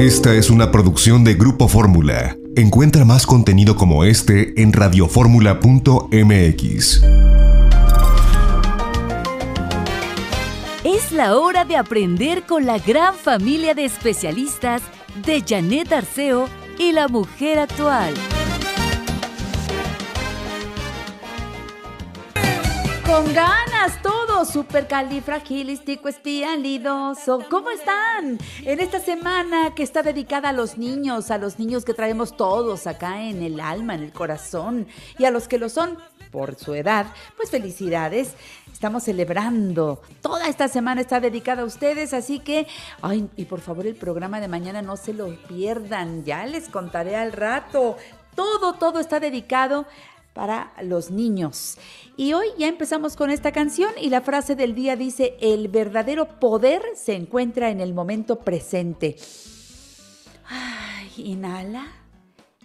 Esta es una producción de Grupo Fórmula. Encuentra más contenido como este en radioformula.mx. Es la hora de aprender con la gran familia de especialistas de Janet Arceo y la mujer actual. Con ganas, todo supercalifragilístico espialidoso. ¿Cómo están? En esta semana que está dedicada a los niños, a los niños que traemos todos acá en el alma, en el corazón, y a los que lo son por su edad, pues felicidades. Estamos celebrando. Toda esta semana está dedicada a ustedes, así que, ay, y por favor el programa de mañana no se lo pierdan. Ya les contaré al rato. Todo, todo está dedicado para los niños. Y hoy ya empezamos con esta canción y la frase del día dice, el verdadero poder se encuentra en el momento presente. Inhala,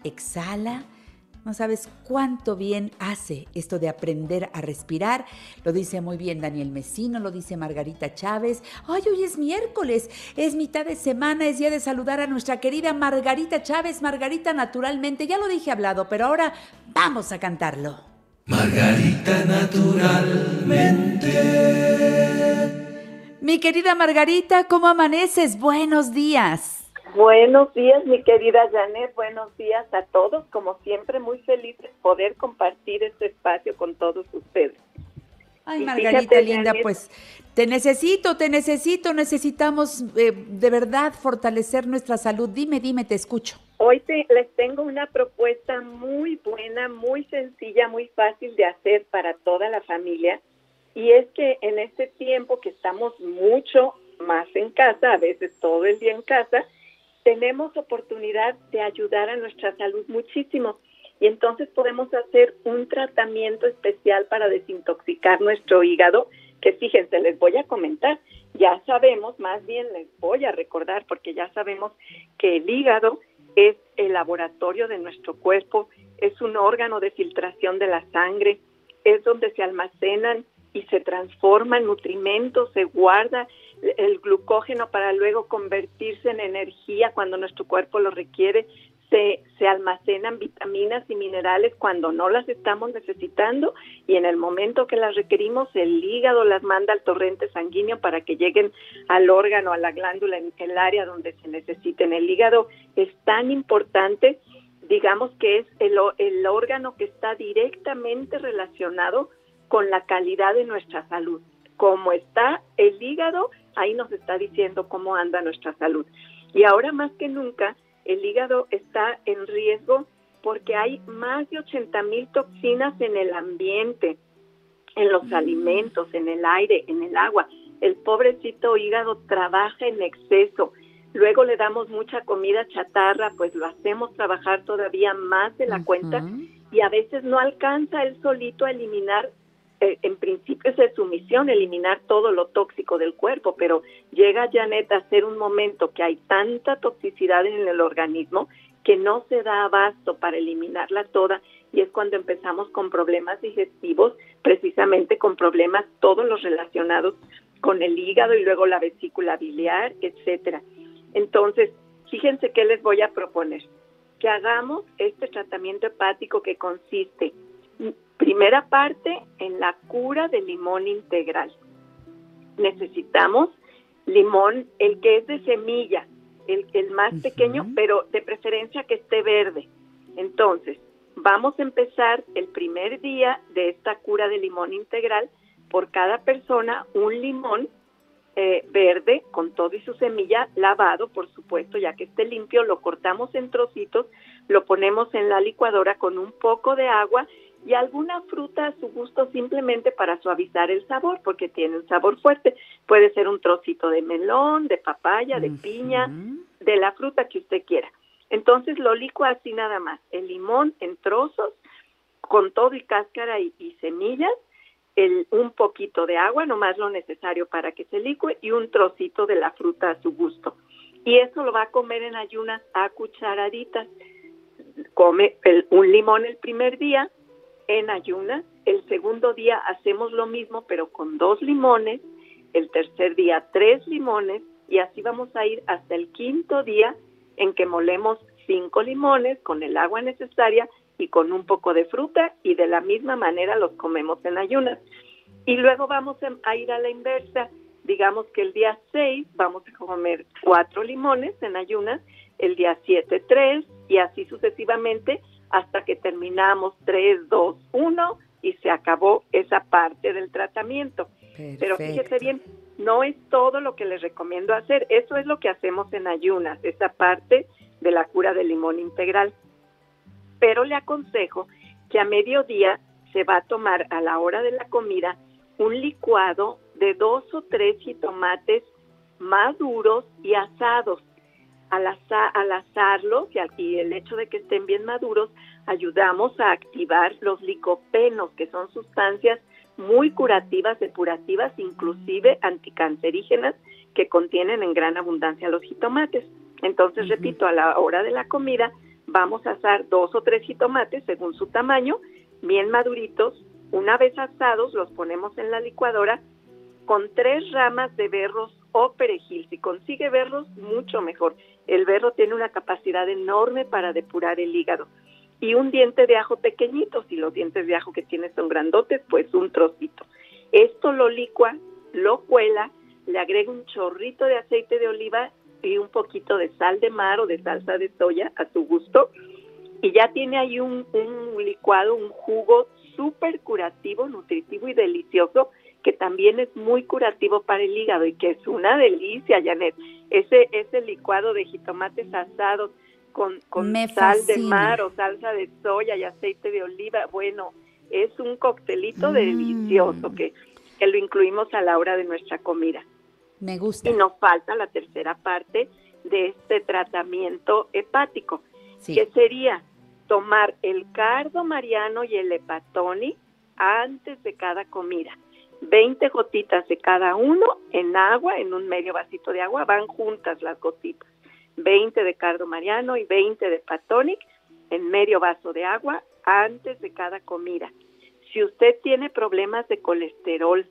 exhala no sabes cuánto bien hace esto de aprender a respirar. Lo dice muy bien Daniel Mesino, lo dice Margarita Chávez. Ay, hoy es miércoles, es mitad de semana, es día de saludar a nuestra querida Margarita Chávez. Margarita, naturalmente, ya lo dije hablado, pero ahora vamos a cantarlo. Margarita, naturalmente. Mi querida Margarita, ¿cómo amaneces? Buenos días. Buenos días, mi querida Janet. Buenos días a todos. Como siempre, muy feliz de poder compartir este espacio con todos ustedes. Ay, Margarita linda, pues te necesito, te necesito, necesitamos eh, de verdad fortalecer nuestra salud. Dime, dime, te escucho. Hoy les tengo una propuesta muy buena, muy sencilla, muy fácil de hacer para toda la familia. Y es que en este tiempo que estamos mucho más en casa, a veces todo el día en casa, tenemos oportunidad de ayudar a nuestra salud muchísimo. Y entonces podemos hacer un tratamiento especial para desintoxicar nuestro hígado, que fíjense, les voy a comentar, ya sabemos, más bien les voy a recordar, porque ya sabemos que el hígado es el laboratorio de nuestro cuerpo, es un órgano de filtración de la sangre, es donde se almacenan y se transforman nutrimentos, se guarda el glucógeno para luego convertirse en energía cuando nuestro cuerpo lo requiere, se, se almacenan vitaminas y minerales cuando no las estamos necesitando y en el momento que las requerimos el hígado las manda al torrente sanguíneo para que lleguen al órgano, a la glándula, en el área donde se necesiten. El hígado es tan importante, digamos que es el, el órgano que está directamente relacionado con la calidad de nuestra salud. Como está el hígado, ahí nos está diciendo cómo anda nuestra salud. Y ahora más que nunca, el hígado está en riesgo porque hay más de 80 mil toxinas en el ambiente, en los mm. alimentos, en el aire, en el agua. El pobrecito hígado trabaja en exceso. Luego le damos mucha comida chatarra, pues lo hacemos trabajar todavía más de la cuenta y a veces no alcanza él solito a eliminar en principio es su misión eliminar todo lo tóxico del cuerpo, pero llega Janet a ser un momento que hay tanta toxicidad en el organismo que no se da abasto para eliminarla toda y es cuando empezamos con problemas digestivos, precisamente con problemas todos los relacionados con el hígado y luego la vesícula biliar, etcétera. Entonces, fíjense qué les voy a proponer. Que hagamos este tratamiento hepático que consiste Primera parte, en la cura de limón integral. Necesitamos limón, el que es de semilla, el, el más pequeño, pero de preferencia que esté verde. Entonces, vamos a empezar el primer día de esta cura de limón integral por cada persona un limón eh, verde con todo y su semilla lavado, por supuesto, ya que esté limpio, lo cortamos en trocitos, lo ponemos en la licuadora con un poco de agua y alguna fruta a su gusto simplemente para suavizar el sabor, porque tiene un sabor fuerte. Puede ser un trocito de melón, de papaya, de piña, de la fruta que usted quiera. Entonces lo licua así nada más, el limón en trozos, con todo y cáscara y, semillas, el, un poquito de agua, nomás lo necesario para que se licue, y un trocito de la fruta a su gusto. Y eso lo va a comer en ayunas a cucharaditas. Come un limón el primer día, en ayunas. El segundo día hacemos lo mismo, pero con dos limones. El tercer día, tres limones. Y así vamos a ir hasta el quinto día en que molemos cinco limones con el agua necesaria y con un poco de fruta y de la misma manera los comemos en ayunas. Y luego vamos a ir a la inversa. Digamos que el día 6 vamos a comer cuatro limones en ayunas, el día 7 tres y así sucesivamente hasta que terminamos 3, 2, 1 y se acabó esa parte del tratamiento. Pero fíjese bien, no es todo lo que les recomiendo hacer, eso es lo que hacemos en ayunas, esa parte de la cura del limón integral. Pero le aconsejo que a mediodía se va a tomar a la hora de la comida un licuado de dos o tres jitomates maduros y asados. Al, al asarlos y el hecho de que estén bien maduros, ayudamos a activar los licopenos, que son sustancias muy curativas, depurativas, inclusive anticancerígenas, que contienen en gran abundancia los jitomates. Entonces, repito, a la hora de la comida vamos a asar dos o tres jitomates según su tamaño, bien maduritos. Una vez asados, los ponemos en la licuadora con tres ramas de berros o perejil. Si consigue berros, mucho mejor. El berro tiene una capacidad enorme para depurar el hígado y un diente de ajo pequeñito, si los dientes de ajo que tienes son grandotes, pues un trocito. Esto lo licua, lo cuela, le agrega un chorrito de aceite de oliva y un poquito de sal de mar o de salsa de soya a tu gusto y ya tiene ahí un, un licuado, un jugo súper curativo, nutritivo y delicioso que también es muy curativo para el hígado y que es una delicia, Janet. Ese, ese licuado de jitomates asados, con, con sal de mar o salsa de soya y aceite de oliva. Bueno, es un coctelito mm. delicioso que, que lo incluimos a la hora de nuestra comida. Me gusta. Y nos falta la tercera parte de este tratamiento hepático, que sería tomar el cardo mariano y el hepatoni antes de cada comida. 20 gotitas de cada uno en agua, en un medio vasito de agua, van juntas las gotitas. 20 de cardo mariano y 20 de patonic en medio vaso de agua antes de cada comida. Si usted tiene problemas de colesterol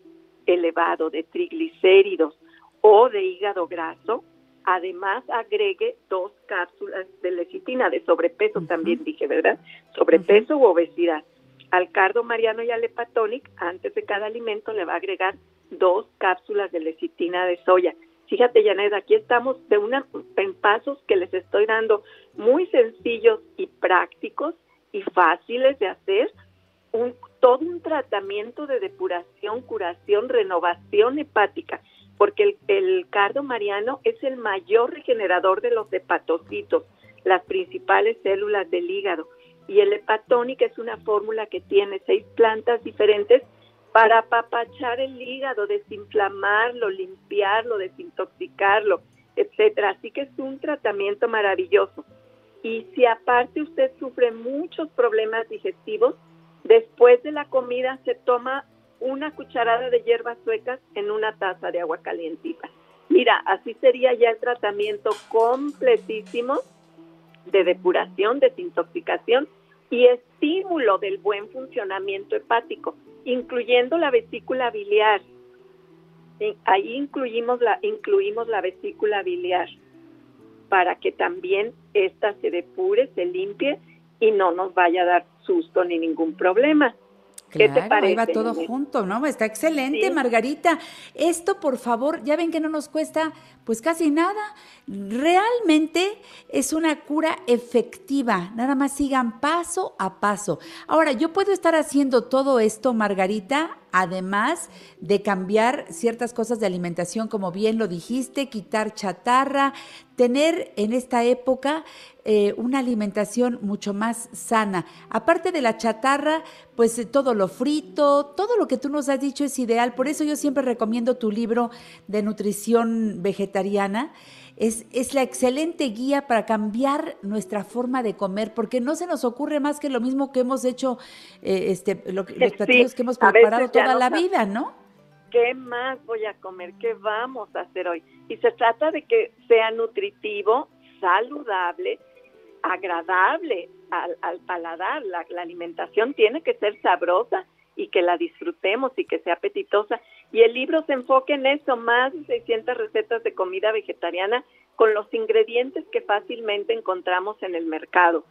elevado, de triglicéridos o de hígado graso, además agregue dos cápsulas de lecitina, de sobrepeso también dije, ¿verdad? Sobrepeso u obesidad. Al cardo mariano y al hepatonic, antes de cada alimento le va a agregar dos cápsulas de lecitina de soya. Fíjate, Janet, aquí estamos de una, en pasos que les estoy dando muy sencillos y prácticos y fáciles de hacer, un, todo un tratamiento de depuración, curación, renovación hepática, porque el, el cardo mariano es el mayor regenerador de los hepatocitos, las principales células del hígado. Y el hepatónico es una fórmula que tiene seis plantas diferentes para apapachar el hígado, desinflamarlo, limpiarlo, desintoxicarlo, etcétera. Así que es un tratamiento maravilloso. Y si aparte usted sufre muchos problemas digestivos, después de la comida se toma una cucharada de hierbas suecas en una taza de agua calientita. Mira, así sería ya el tratamiento completísimo de depuración, desintoxicación y estímulo del buen funcionamiento hepático incluyendo la vesícula biliar. Ahí incluimos la, incluimos la vesícula biliar para que también ésta se depure, se limpie y no nos vaya a dar susto ni ningún problema. ¿Qué te parece? Ahí va todo junto, ¿no? Está excelente, Margarita. Esto, por favor, ya ven que no nos cuesta pues casi nada. Realmente es una cura efectiva. Nada más sigan paso a paso. Ahora, yo puedo estar haciendo todo esto, Margarita, además de cambiar ciertas cosas de alimentación, como bien lo dijiste, quitar chatarra, tener en esta época eh, una alimentación mucho más sana. Aparte de la chatarra, pues eh, todo lo frito, todo lo que tú nos has dicho es ideal. Por eso yo siempre recomiendo tu libro de nutrición vegetariana es, es la excelente guía para cambiar nuestra forma de comer, porque no se nos ocurre más que lo mismo que hemos hecho, eh, este, los platillos que hemos preparado toda la vida, ¿no? ¿Qué más voy a comer? ¿Qué vamos a hacer hoy? Y se trata de que sea nutritivo, saludable, agradable al, al paladar. La, la, alimentación tiene que ser sabrosa y que la disfrutemos y que sea apetitosa. Y el libro se enfoca en eso, más de 600 recetas de comida vegetariana con los ingredientes que fácilmente encontramos en el mercado,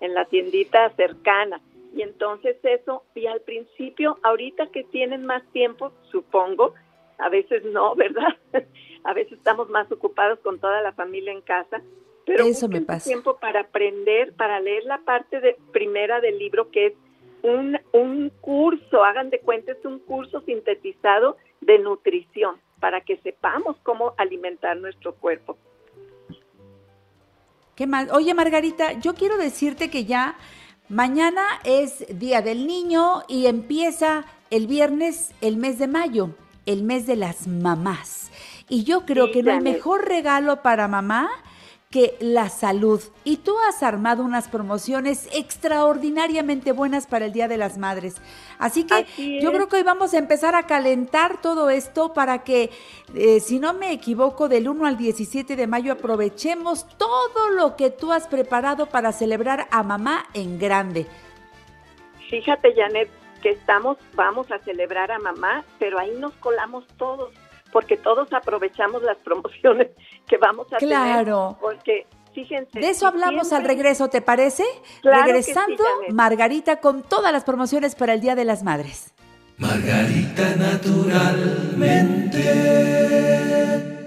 en la tiendita cercana. Y entonces eso, y al principio, ahorita que tienen más tiempo, supongo, a veces no, ¿verdad? a veces estamos más ocupados con toda la familia en casa, pero eso me pasa. tiempo para aprender, para leer la parte de primera del libro que es un, un curso, hagan de cuenta, es un curso sintetizado de nutrición para que sepamos cómo alimentar nuestro cuerpo. ¿Qué más? Oye, Margarita, yo quiero decirte que ya mañana es Día del Niño y empieza el viernes el mes de mayo, el mes de las mamás. Y yo creo que no hay mejor regalo para mamá que la salud. Y tú has armado unas promociones extraordinariamente buenas para el Día de las Madres. Así que yo creo que hoy vamos a empezar a calentar todo esto para que, eh, si no me equivoco, del 1 al 17 de mayo aprovechemos todo lo que tú has preparado para celebrar a mamá en grande. Fíjate, Janet, que estamos, vamos a celebrar a mamá, pero ahí nos colamos todos porque todos aprovechamos las promociones que vamos a claro. tener. Porque fíjense. De eso hablamos al regreso, ¿te parece? Regresando, Margarita con todas las promociones para el Día de las Madres. Margarita naturalmente.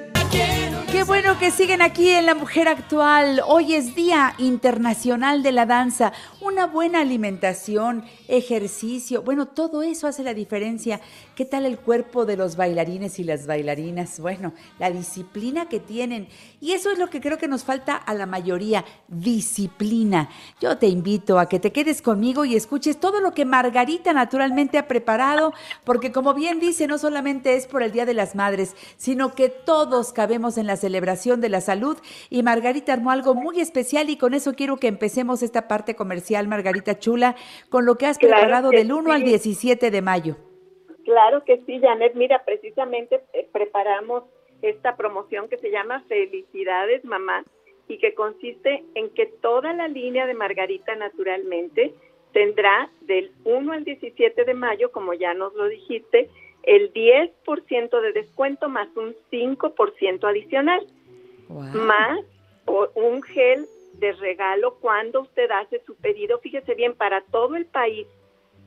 Qué bueno que siguen aquí en La Mujer Actual. Hoy es Día Internacional de la Danza. Una buena alimentación, ejercicio, bueno, todo eso hace la diferencia. ¿Qué tal el cuerpo de los bailarines y las bailarinas? Bueno, la disciplina que tienen. Y eso es lo que creo que nos falta a la mayoría, disciplina. Yo te invito a que te quedes conmigo y escuches todo lo que Margarita naturalmente ha preparado, porque como bien dice, no solamente es por el Día de las Madres, sino que todos cabemos en la celebración de la salud y Margarita armó algo muy especial y con eso quiero que empecemos esta parte comercial, Margarita Chula, con lo que has preparado del 1 al 17 de mayo. Claro que sí, Janet. Mira, precisamente eh, preparamos esta promoción que se llama Felicidades Mamá y que consiste en que toda la línea de Margarita naturalmente tendrá del 1 al 17 de mayo, como ya nos lo dijiste, el 10% de descuento más un 5% adicional, más un gel de regalo cuando usted hace su pedido. Fíjese bien, para todo el país,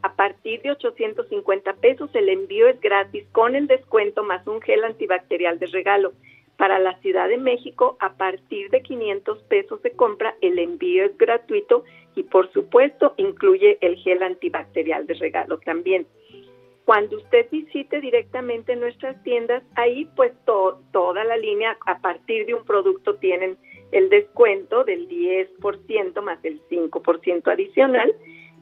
a partir de 850 pesos, el envío es gratis con el descuento más un gel antibacterial de regalo. Para la Ciudad de México, a partir de 500 pesos de compra, el envío es gratuito y, por supuesto, incluye el gel antibacterial de regalo también. Cuando usted visite directamente nuestras tiendas, ahí pues toda la línea a partir de un producto tienen el descuento del 10% más el 5% adicional,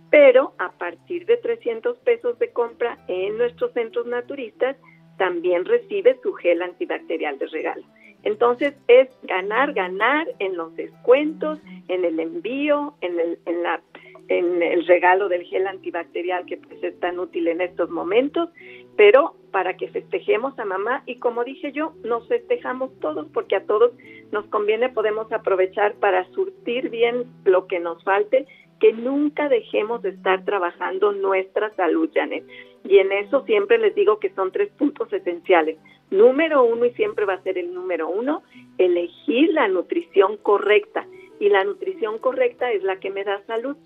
pero a partir de 300 pesos de compra en nuestros centros naturistas también recibe su gel antibacterial de regalo. Entonces es ganar, ganar en los descuentos, en el envío, en, el, en la en el regalo del gel antibacterial que pues es tan útil en estos momentos, pero para que festejemos a mamá y como dije yo, nos festejamos todos porque a todos nos conviene, podemos aprovechar para surtir bien lo que nos falte, que nunca dejemos de estar trabajando nuestra salud, Janet. Y en eso siempre les digo que son tres puntos esenciales. Número uno, y siempre va a ser el número uno, elegir la nutrición correcta. Y la nutrición correcta es la que me da salud.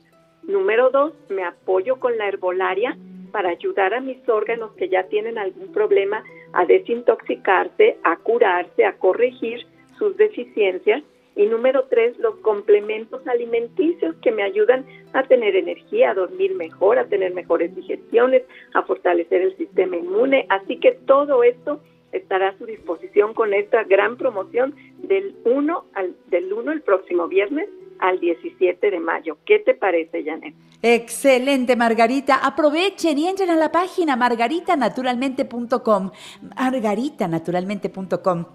Número dos, me apoyo con la herbolaria para ayudar a mis órganos que ya tienen algún problema a desintoxicarse, a curarse, a corregir sus deficiencias. Y número tres, los complementos alimenticios que me ayudan a tener energía, a dormir mejor, a tener mejores digestiones, a fortalecer el sistema inmune. Así que todo esto estará a su disposición con esta gran promoción del 1 al del 1 el próximo viernes al 17 de mayo. ¿Qué te parece, Janet? Excelente, Margarita. Aprovechen y entren a la página margaritanaturalmente.com. Margaritanaturalmente.com.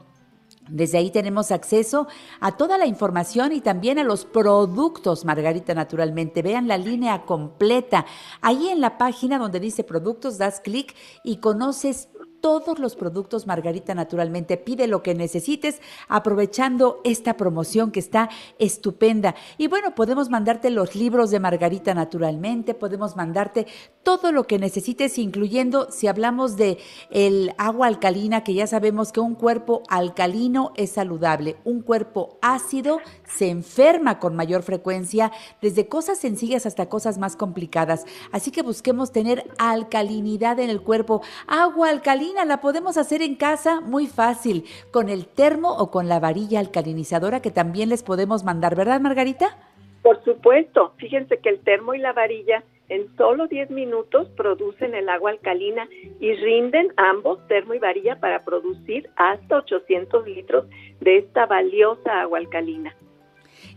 Desde ahí tenemos acceso a toda la información y también a los productos Margarita Naturalmente. Vean la línea completa. Ahí en la página donde dice productos das clic y conoces todos los productos Margarita Naturalmente. Pide lo que necesites aprovechando esta promoción que está estupenda. Y bueno, podemos mandarte los libros de Margarita Naturalmente, podemos mandarte todo lo que necesites, incluyendo si hablamos de el agua alcalina, que ya sabemos que un cuerpo alcalino es saludable, un cuerpo ácido se enferma con mayor frecuencia, desde cosas sencillas hasta cosas más complicadas. Así que busquemos tener alcalinidad en el cuerpo. Agua alcalina la podemos hacer en casa muy fácil, con el termo o con la varilla alcalinizadora que también les podemos mandar, ¿verdad, Margarita? Por supuesto, fíjense que el termo y la varilla en solo 10 minutos producen el agua alcalina y rinden ambos, termo y varilla, para producir hasta 800 litros de esta valiosa agua alcalina.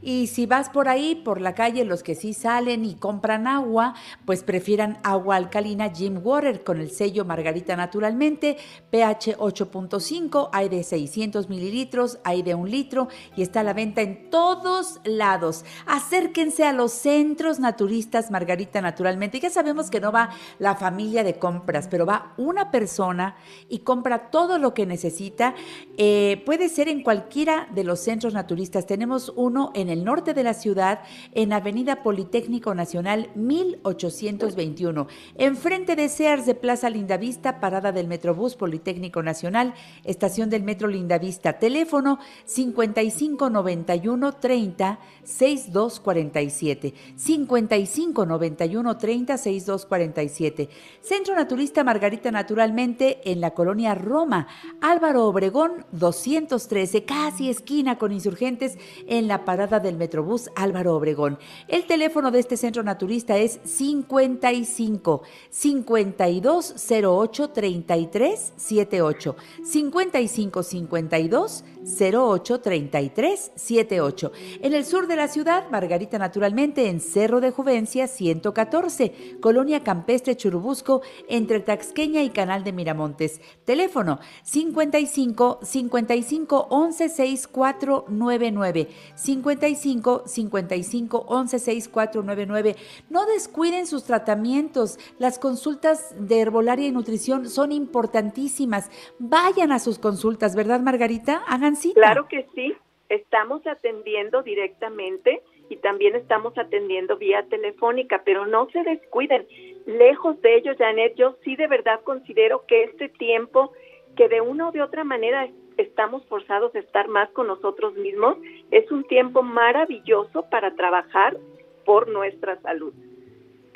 Y si vas por ahí, por la calle, los que sí salen y compran agua, pues prefieran agua alcalina Jim Water con el sello Margarita Naturalmente, pH 8.5, hay de 600 mililitros, hay de un litro y está a la venta en todos lados. Acérquense a los centros naturistas Margarita Naturalmente. Ya sabemos que no va la familia de compras, pero va una persona y compra todo lo que necesita. Eh, puede ser en cualquiera de los centros naturistas. Tenemos uno en el norte de la ciudad, en Avenida Politécnico Nacional 1821, enfrente de Sears de Plaza Lindavista, parada del Metrobús Politécnico Nacional, estación del Metro Lindavista, teléfono 5591 30 6247, 5591 30 6247. Centro Naturista Margarita Naturalmente en la colonia Roma, Álvaro Obregón 213, casi esquina con insurgentes en la parada del Metrobús Álvaro Obregón. El teléfono de este centro naturista es 55 5208 33 78 55 52 08 33 78. En el sur de la ciudad, Margarita naturalmente en Cerro de Juvencia 114, Colonia Campestre Churubusco, entre Taxqueña y Canal de Miramontes. Teléfono 55 55 11 6499 55 55 11 6499. No descuiden sus tratamientos. Las consultas de herbolaria y nutrición son importantísimas. Vayan a sus consultas, ¿verdad, Margarita? Hagan Claro que sí, estamos atendiendo directamente y también estamos atendiendo vía telefónica, pero no se descuiden. Lejos de ello, Janet, yo sí de verdad considero que este tiempo que de una o de otra manera estamos forzados a estar más con nosotros mismos, es un tiempo maravilloso para trabajar por nuestra salud.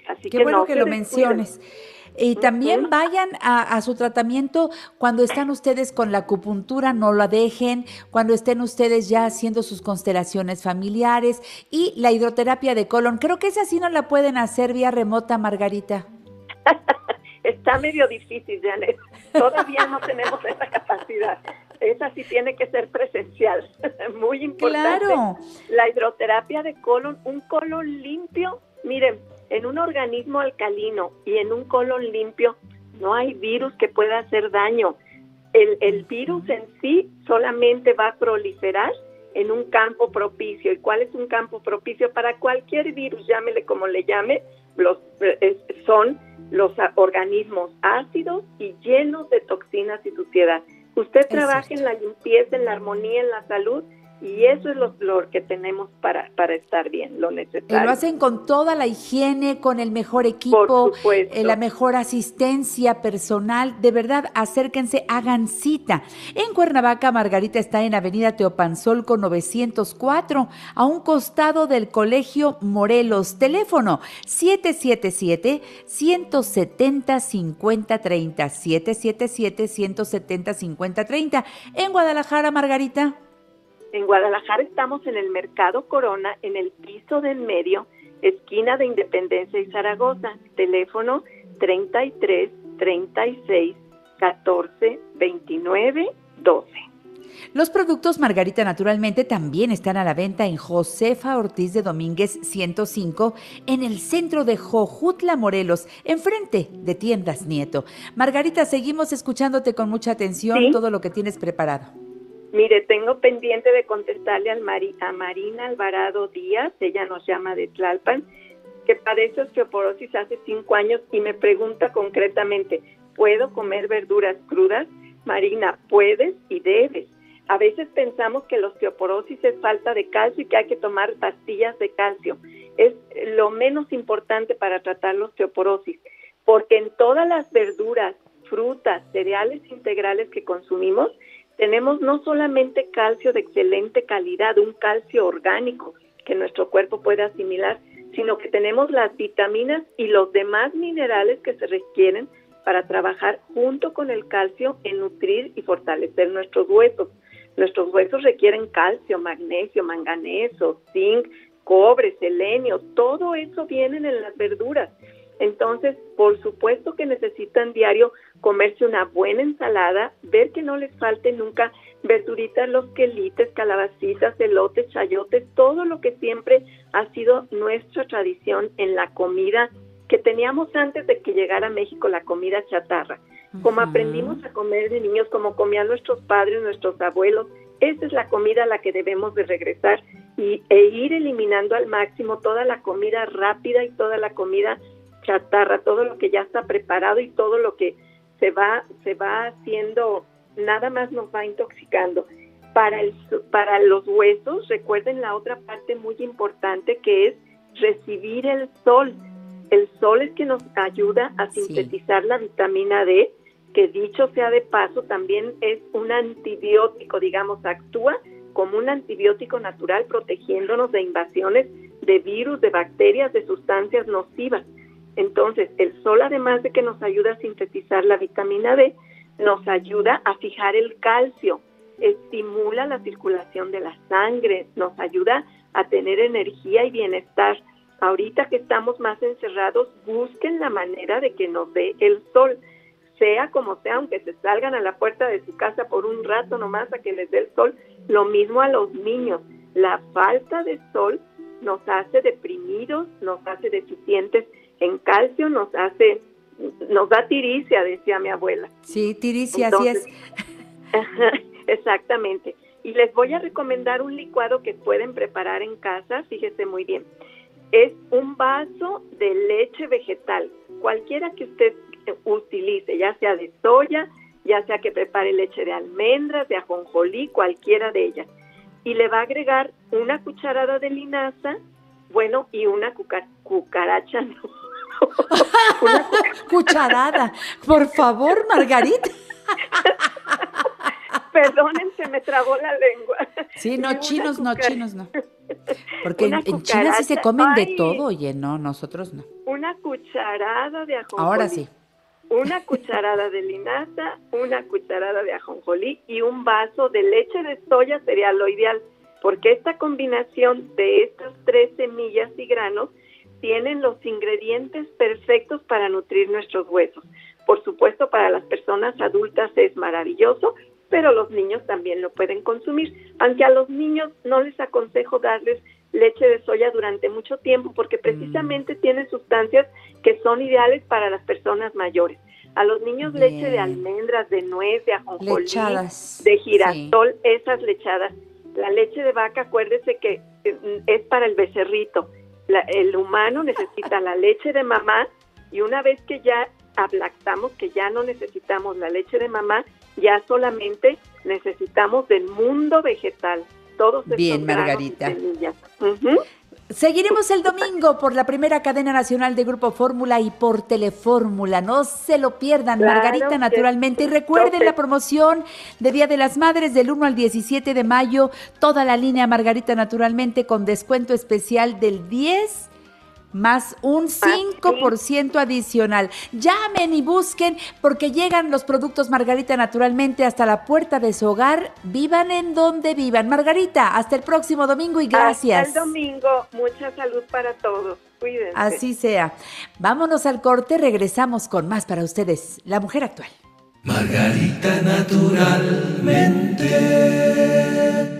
Así Qué que bueno que lo menciones. Y también vayan a, su tratamiento cuando están ustedes con la acupuntura, no la dejen, cuando estén ustedes ya haciendo sus constelaciones familiares y la hidroterapia de colon. Creo que esa sí no la pueden hacer vía remota, Margarita. Está medio difícil, Janet. Todavía no tenemos esa capacidad. Esa sí tiene que ser presencial. Muy importante. Claro. La hidroterapia de colon, un colon limpio. Miren, en un organismo alcalino y en un colon limpio no hay virus que pueda hacer daño. El, virus en sí solamente va a proliferar en un campo propicio. ¿Y cuál es un campo propicio? Para cualquier virus, llámele como le llame, los, son los organismos ácidos y llenos de toxinas y suciedad. Usted trabaja en la limpieza, en la armonía, en la salud y eso es lo, que tenemos para, para estar bien, lo necesario. Y lo hacen con toda la higiene, con el mejor equipo, eh, la mejor asistencia personal. De verdad, acérquense, hagan cita. En Cuernavaca, Margarita está en Avenida Teopanzol con 904, a un costado del Colegio Morelos. Teléfono 777-170-5030. 777-170-5030. En Guadalajara, Margarita. En Guadalajara estamos en el Mercado Corona, en el piso del medio, esquina de Independencia y Zaragoza. Teléfono 33 36 14 29 12. Los productos Margarita naturalmente también están a la venta en Josefa Ortiz de Domínguez 105 en el centro de Jojutla, Morelos, enfrente de Tiendas Nieto. Margarita, seguimos escuchándote con mucha atención todo lo que tienes preparado. Mire, tengo pendiente de contestarle a Marina Alvarado Díaz, ella nos llama de Tlalpan, que padece osteoporosis hace cinco años y me pregunta concretamente, puedo comer verduras crudas, Marina, puedes y debes. A veces pensamos que la osteoporosis es falta de calcio y que hay que tomar pastillas de calcio. Es lo menos importante para tratar la osteoporosis, porque en todas las verduras, frutas, cereales integrales que consumimos, tenemos no solamente calcio de excelente calidad, un calcio orgánico que nuestro cuerpo puede asimilar, sino que tenemos las vitaminas y los demás minerales que se requieren para trabajar junto con el calcio en nutrir y fortalecer nuestros huesos. Nuestros huesos requieren calcio, magnesio, manganeso, zinc, cobre, selenio, todo eso viene en las verduras. Entonces, por supuesto que necesitan diario comerse una buena ensalada, ver que no les falte nunca verduritas, los quelites, calabacitas, elotes, chayotes, todo lo que siempre ha sido nuestra tradición en la comida que teníamos antes de que llegara a México la comida chatarra. Como aprendimos a comer de niños, como comían nuestros padres, nuestros abuelos, esa es la comida a la que debemos de regresar y, e ir eliminando al máximo toda la comida rápida y toda la comida chatarra, todo lo que ya está preparado y todo lo que se va, se va haciendo, nada más nos va intoxicando. Para, el, para los huesos, recuerden la otra parte muy importante que es recibir el sol. El sol es que nos ayuda a sintetizar la vitamina D, que dicho sea de paso, también es un antibiótico, digamos, actúa como un antibiótico natural protegiéndonos de invasiones de virus, de bacterias, de sustancias nocivas. Entonces, el sol, además de que nos ayuda a sintetizar la vitamina D, nos ayuda a fijar el calcio, estimula la circulación de la sangre, nos ayuda a tener energía y bienestar. Ahorita que estamos más encerrados, busquen la manera de que nos dé el sol, sea como sea, aunque se salgan a la puerta de su casa por un rato nomás a que les dé el sol, lo mismo a los niños. La falta de sol nos hace deprimidos, nos hace deficientes en calcio nos hace, nos da tiricia, decía mi abuela. Sí, tiricia, así es. exactamente. Y les voy a recomendar un licuado que pueden preparar en casa, fíjese muy bien. Es un vaso de leche vegetal, cualquiera que usted utilice, ya sea de soya, ya sea que prepare leche de almendras, de ajonjolí, cualquiera de ellas. Y le va a agregar una cucharada de linaza, bueno, y una cucaracha, no, una cucharada. Por favor, Margarita. Perdonen, se me trabó la lengua. Sí, no, chinos no, chinos no. Porque en, China sí se comen de todo, oye, no, nosotros no. Una cucharada de ajonjolí. Ahora sí. Una cucharada de linaza, una cucharada de ajonjolí y un vaso de leche de soya sería lo ideal, porque esta combinación de estas tres semillas y granos tienen los ingredientes perfectos para nutrir nuestros huesos. Por supuesto, para las personas adultas es maravilloso, pero los niños también lo pueden consumir. Aunque a los niños no les aconsejo darles leche de soya durante mucho tiempo porque mm. precisamente tiene sustancias que son ideales para las personas mayores. A los niños leche de almendras, de nuez, de ajonjolí, de girasol, esas lechadas. La leche de vaca, acuérdese que eh, es para el becerrito el humano necesita la leche de mamá y una vez que ya ablactamos, que ya no necesitamos la leche de mamá, ya solamente necesitamos del mundo vegetal. Todos Bien, Margarita. Seguiremos el domingo por la primera cadena nacional de Grupo Fórmula y por Telefórmula. No se lo pierdan, Margarita, naturalmente. Y recuerden la promoción de Día de las Madres del 1 al 17 de mayo. Toda la línea Margarita, naturalmente, con descuento especial del 10 más un 5% adicional. Llamen y busquen porque llegan los productos Margarita naturalmente hasta la puerta de su hogar. Vivan en donde vivan. Margarita, hasta el próximo domingo y gracias. Hasta el domingo. Mucha salud para todos. Cuídense. Así sea. Vámonos al corte. Regresamos con más para ustedes. La mujer actual. Margarita naturalmente.